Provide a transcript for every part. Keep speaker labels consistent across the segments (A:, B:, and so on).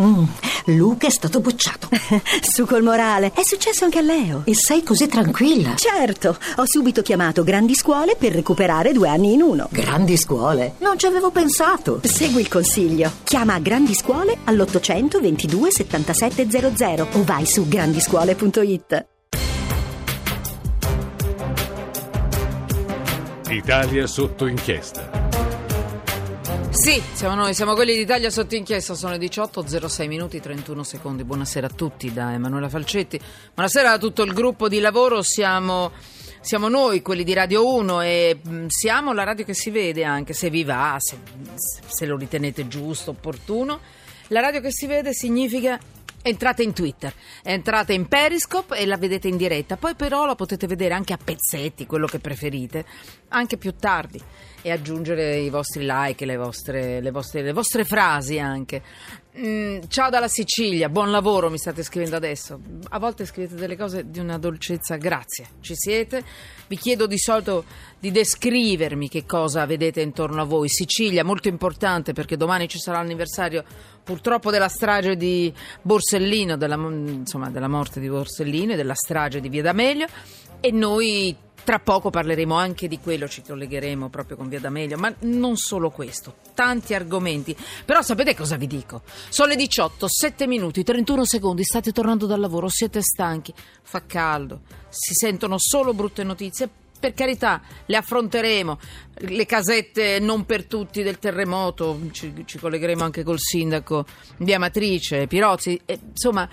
A: Mm, Luca è stato bocciato.
B: Su col morale. È successo anche a Leo.
A: E sei così tranquilla?
B: Certo, ho subito chiamato Grandi Scuole per recuperare due anni in uno.
A: Grandi scuole? Non ci avevo pensato.
B: Segui il consiglio. Chiama Grandi Scuole all'800 22 7700 o vai su grandiscuole.it.
C: Italia sotto inchiesta.
D: Sì, siamo noi, siamo quelli d'Italia sotto inchiesta, sono le 18, 06 minuti 31 secondi. Buonasera a tutti da Emanuela Falcetti, buonasera a tutto il gruppo di lavoro, siamo, siamo noi, quelli di Radio 1 e mh, siamo la radio che si vede anche, se vi va, se, se lo ritenete giusto, opportuno. La radio che si vede significa Entrate in Twitter, entrate in Periscope e la vedete in diretta, poi però la potete vedere anche a pezzetti, quello che preferite, anche più tardi e aggiungere i vostri like, le vostre, le vostre, le vostre frasi anche. Mm, ciao dalla Sicilia, buon lavoro mi state scrivendo adesso. A volte scrivete delle cose di una dolcezza, grazie, ci siete. Vi chiedo di solito di descrivermi che cosa vedete intorno a voi. Sicilia, molto importante perché domani ci sarà l'anniversario purtroppo della strage di Borsellino, della, insomma, della morte di Borsellino e della strage di Via D'Amelio e noi tra poco parleremo anche di quello, ci collegheremo proprio con Via D'Amelio, ma non solo questo, tanti argomenti. Però sapete cosa vi dico? Sono le 18, 7 minuti, 31 secondi, state tornando dal lavoro, siete stanchi, fa caldo, si sentono solo brutte notizie. Per carità, le affronteremo, le casette non per tutti del terremoto, ci, ci collegheremo anche col sindaco di Amatrice, Pirozzi, e, insomma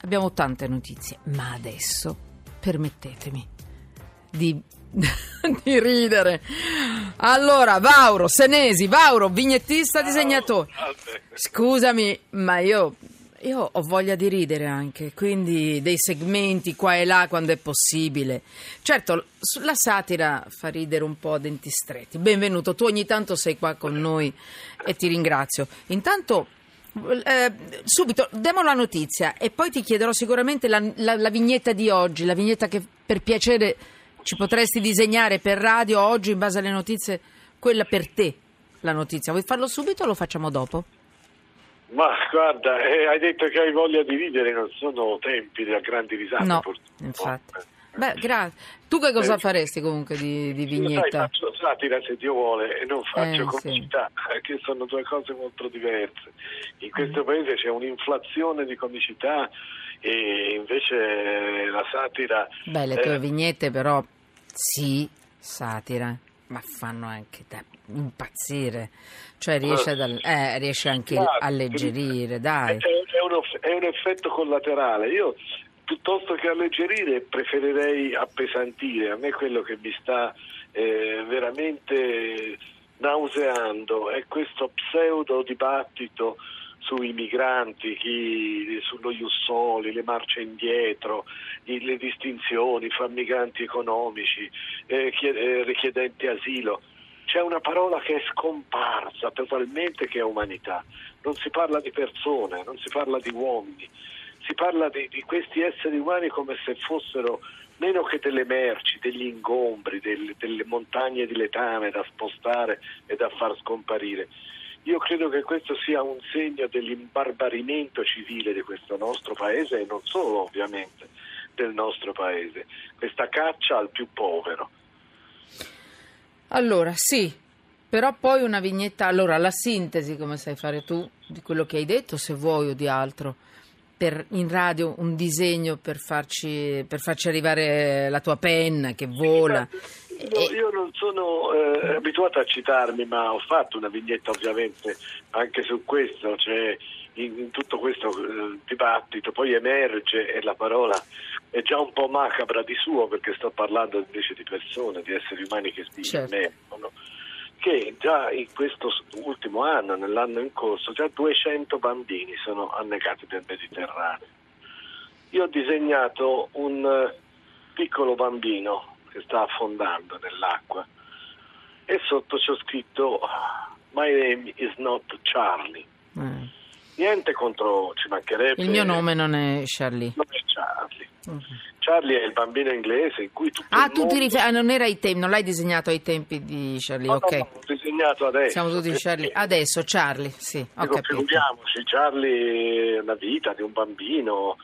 D: abbiamo tante notizie, ma adesso permettetemi di, di ridere. Allora, Vauro, Senesi, Vauro, vignettista, disegnatore. Scusami, ma io, io ho voglia di ridere anche, quindi dei segmenti qua e là quando è possibile. Certo, la satira fa ridere un po' a denti stretti. Benvenuto, tu ogni tanto sei qua con noi e ti ringrazio. Intanto eh, subito diamo la notizia e poi ti chiederò sicuramente la, la, la, vignetta di oggi, la vignetta che per piacere ci potresti disegnare per radio oggi in base alle notizie, quella per te, la notizia. Vuoi farlo subito o lo facciamo dopo?
E: Ma guarda, eh, hai detto che hai voglia di ridere, non sono tempi da grandi risate.
D: No, infatti. Beh, grazie. Tu che cosa eh, faresti comunque di, di vignetta?
E: Sai, faccio satira se Dio vuole e non faccio eh, comicità, sì. che sono due cose molto diverse. In questo mm. paese c'è un'inflazione di comicità e invece la satira...
D: Beh, le tue eh, vignette però sì, satira, ma fanno anche da impazzire. Cioè riesce, ad, eh, riesce anche a alleggerire, dai.
E: È, è, un, è un effetto collaterale. Io piuttosto che alleggerire preferirei appesantire. A me quello che mi sta eh, veramente nauseando è questo pseudo dibattito sui migranti, chi, sullo Jussoli, le marce indietro, le distinzioni fra migranti economici, eh, eh, richiedenti asilo. C'è una parola che è scomparsa totalmente che è umanità. Non si parla di persone, non si parla di uomini, si parla di, di questi esseri umani come se fossero meno che delle merci, degli ingombri, del, delle montagne di letame da spostare e da far scomparire. Io credo che questo sia un segno dell'imbarbarimento civile di questo nostro paese e non solo ovviamente del nostro paese, questa caccia al più povero.
D: Allora, sì, però poi una vignetta, allora la sintesi come sai fare tu di quello che hai detto, se vuoi o di altro, per, in radio un disegno per farci, per farci arrivare la tua penna che vola. Sì,
E: No, io non sono eh, abituato a citarmi, ma ho fatto una vignetta ovviamente anche su questo, cioè in, in tutto questo eh, dibattito poi emerge e la parola è già un po' macabra di suo perché sto parlando invece di persone, di esseri umani che si certo. emergono, che già in questo ultimo anno, nell'anno in corso, già 200 bambini sono annegati nel Mediterraneo. Io ho disegnato un uh, piccolo bambino che sta affondando nell'acqua e sotto c'è scritto My name is not Charlie. Mm. Niente contro, ci mancherebbe.
D: Il mio nome non è Charlie.
E: Non è Charlie. Uh-huh. Charlie è il bambino inglese in cui tutto
D: Ah,
E: tu
D: ti riferi, ah, non, era ai tempi, non l'hai disegnato ai tempi di Charlie,
E: no,
D: ok.
E: No, ho indignato adesso.
D: Siamo tutti Charlie. Adesso Charlie, sì, ho
E: Dico,
D: capito.
E: figuriamoci, Charlie è la vita di un bambino,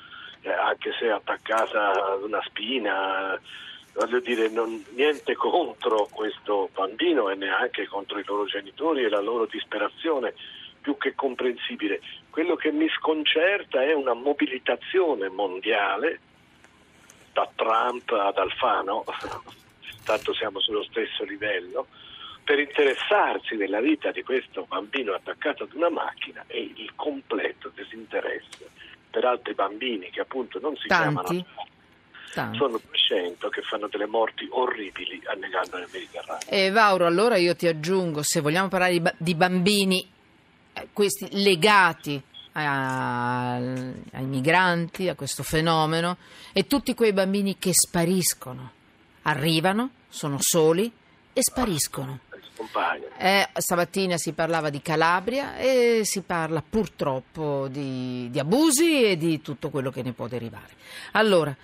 E: eh, anche se attaccata ad una spina, voglio dire, non- niente contro questo bambino e neanche contro i loro genitori e la loro disperazione, più che comprensibile. Quello che mi sconcerta è una mobilitazione mondiale, da Trump ad Alfano, tanto siamo sullo stesso livello, per interessarsi della vita di questo bambino attaccato ad una macchina e il completo disinteresse per altri bambini che appunto non si
D: Tanti?
E: chiamano
D: Tanti.
E: sono 200 che fanno delle morti orribili annegando nel Mediterraneo.
D: E Vauro, allora io ti aggiungo, se vogliamo parlare di, di bambini, eh, questi legati a- ai migranti, a questo fenomeno, e tutti quei bambini che spariscono, arrivano, sono soli e spariscono.
E: Scompaiono.
D: Eh, stamattina si parlava di Calabria e si parla purtroppo di, di abusi e di tutto quello che ne può derivare. Allora,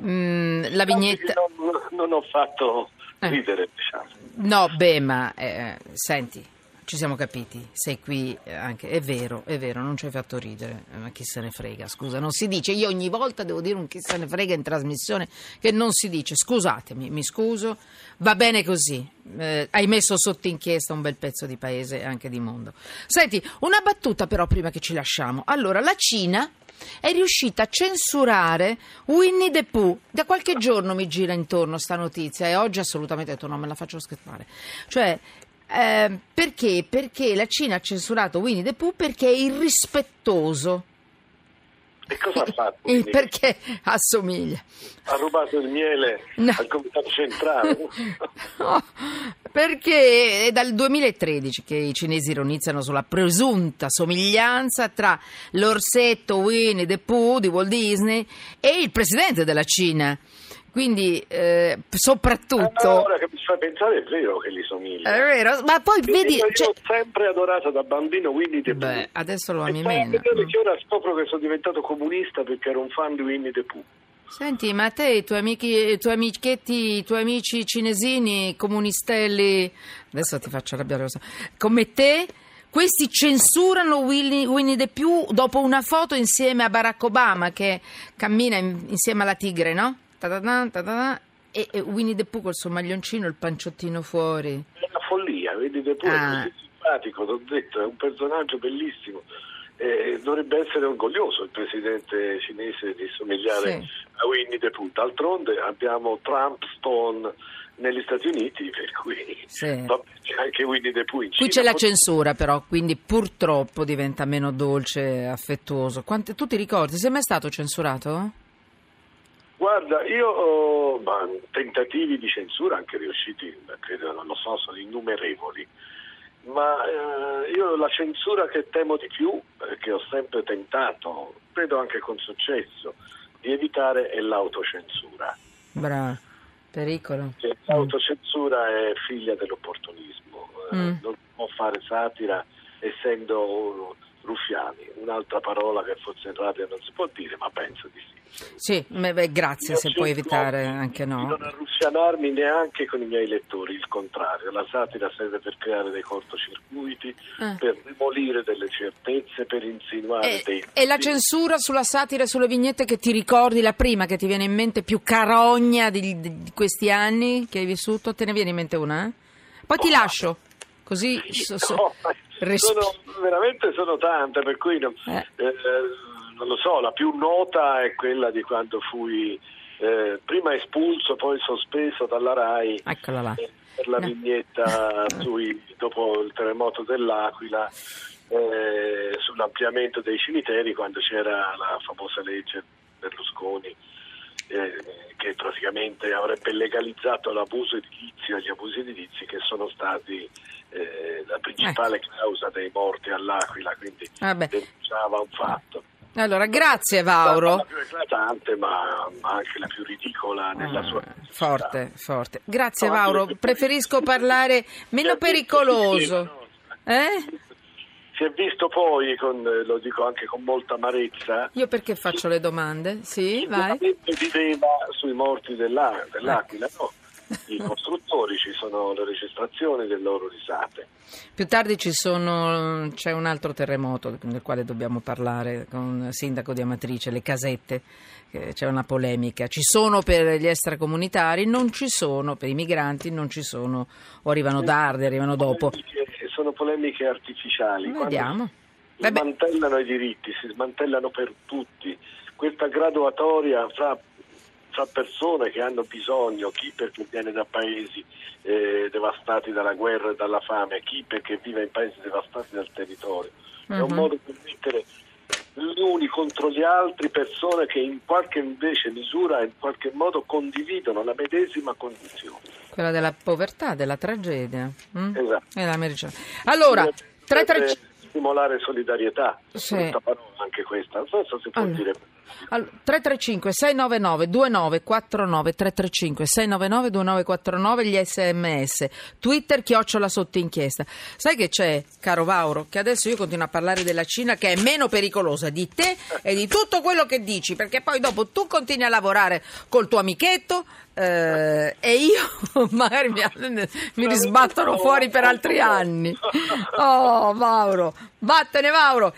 D: mm, la vignetta...
E: Non, non ho fatto
D: Eh.
E: ridere, diciamo.
D: No, beh, ma eh, senti, ci siamo capiti, sei qui eh, anche, è vero, è vero, non ci hai fatto ridere, eh, ma chi se ne frega, scusa, non si dice, io ogni volta devo dire un chi se ne frega in trasmissione che non si dice, scusatemi, mi scuso, va bene così, eh, hai messo sotto inchiesta un bel pezzo di paese e anche di mondo. Senti, una battuta però prima che ci lasciamo, allora la Cina è riuscita a censurare Winnie the Pooh. Da qualche giorno mi gira intorno sta notizia e oggi assolutamente ho detto no, me la faccio scappare. Cioè, eh, perché? Perché la Cina ha censurato Winnie the Pooh perché è irrispettoso.
E: E cosa ha fatto?
D: Eh, Perché assomiglia.
E: Ha rubato il miele
D: No.
E: al comitato centrale?
D: No, perché è dal 2013 che i cinesi ironizzano sulla presunta somiglianza tra l'orsetto Winnie the Pooh di Walt Disney e il presidente della Cina. Quindi, eh, soprattutto.
E: Ah, ora che mi fa pensare è vero che gli somiglia.
D: È vero, ma poi vedi.
E: io,
D: cioè-
E: ho sempre adorato da bambino Winnie the Pooh.
D: Beh, adesso lo ami meno.
E: che ora scopro che sono diventato comunista perché ero un fan di Winnie the Pooh.
D: Senti, ma te, i tuoi, amici, i tuoi amichetti, i tuoi amici cinesini, comunistelli, adesso ti faccio arrabbiare, lo so, come te, questi censurano Winnie, Winnie the Pooh dopo una foto insieme a Barack Obama che cammina in- insieme alla tigre, no? E, e Winnie the Pooh col suo maglioncino, il panciottino fuori.
E: È una follia, Winnie the Pooh
D: Ah.
E: è così simpatico, t'ho detto, è un personaggio bellissimo. Eh, dovrebbe essere orgoglioso il presidente cinese di somigliare
D: Sì.
E: a Winnie the Pooh. D'altronde abbiamo Trump Stone negli Stati Uniti, per cui
D: Sì.
E: vabbè, anche Winnie the Pooh in
D: Qui
E: Cina.
D: c'è la censura però, quindi purtroppo diventa meno dolce e affettuoso. Quante- tu ti ricordi, sei mai stato censurato?
E: Guarda, io ho ma, tentativi di censura anche riusciti, credo, non lo so, sono innumerevoli, ma eh, io la censura che temo di più, eh, che ho sempre tentato, credo anche con successo, di evitare è l'autocensura.
D: Bravo, pericolo.
E: Che L'autocensura è figlia dell'opportunismo, eh,
D: Mm.
E: non può fare satira essendo ruffiani, un'altra parola che forse in radio non si può dire, ma penso di sì.
D: Beh, grazie se puoi evitare anche
E: non
D: no.
E: arruffianarmi neanche con i miei lettori, il contrario. La satira serve per creare dei cortocircuiti,
D: Eh.
E: per demolire delle certezze, per insinuare
D: E,
E: dei...
D: e la censura sulla satira e sulle vignette che ti ricordi, la prima che ti viene in mente più carogna di, di- questi anni che hai vissuto? Te ne viene in mente una? eh? Poi ti lascio, così so- so-
E: No,
D: respi-
E: sono, veramente sono tante, per cui non,
D: Eh.
E: Non lo so, la più nota è quella di quando fui eh, prima espulso, poi sospeso dalla RAI eh, per la
D: No.
E: vignetta sui- dopo il terremoto dell'Aquila eh, sull'ampliamento dei cimiteri quando c'era la famosa legge Berlusconi eh, che praticamente avrebbe legalizzato l'abuso edilizio e gli abusi edilizi che sono stati eh, la principale causa dei morti all'Aquila, quindi
D: Vabbè.
E: denunciava un fatto.
D: Allora, grazie
E: La
D: Vauro.
E: più eclatante, ma, anche la più ridicola nella
D: Ah,
E: sua
D: forte, forte. Grazie
E: No,
D: Vauro, preferisco parlare meno pericoloso. Eh?
E: Si è visto poi, con, eh, lo dico anche con molta amarezza,
D: Io perché faccio le domande? Sì, vai.
E: viveva sui morti dell'A- dell'Aquila, no? I costruttori, ci sono le registrazioni delle loro risate.
D: Più tardi ci sono, c'è un altro terremoto del quale dobbiamo parlare con il sindaco di Amatrice, le casette, c'è una polemica. Ci sono per gli extracomunitari, non ci sono per i migranti, non ci sono, o arrivano tardi, arrivano dopo.
E: Sono polemiche artificiali.
D: Vediamo.
E: Si smantellano i diritti, si smantellano per tutti. Questa graduatoria fra, fra persone che hanno bisogno, chi perché viene da paesi eh, devastati dalla guerra e dalla fame, chi perché vive in paesi devastati dal territorio, è un
D: Mhm.
E: modo per mettere gli uni contro gli altri persone che in qualche invece misura, in qualche modo condividono la medesima condizione.
D: Quella della povertà, della tragedia. mm?
E: Esatto.
D: E la merce- Allora,
E: Per
D: 335.
E: stimolare solidarietà,
D: Sì.
E: parola anche questa, non so se può
D: Allora.
E: dire.
D: Allora, 335 699 2949 335 699 2949 gli sms Twitter chiocciola sotto inchiesta. Sai che c'è caro Vauro che adesso io continuo a parlare della Cina che è meno pericolosa di te e di tutto quello che dici perché poi dopo tu continui a lavorare col tuo amichetto eh, e io magari mi, mi risbattono fuori per altri anni. Oh Vauro vattene Vauro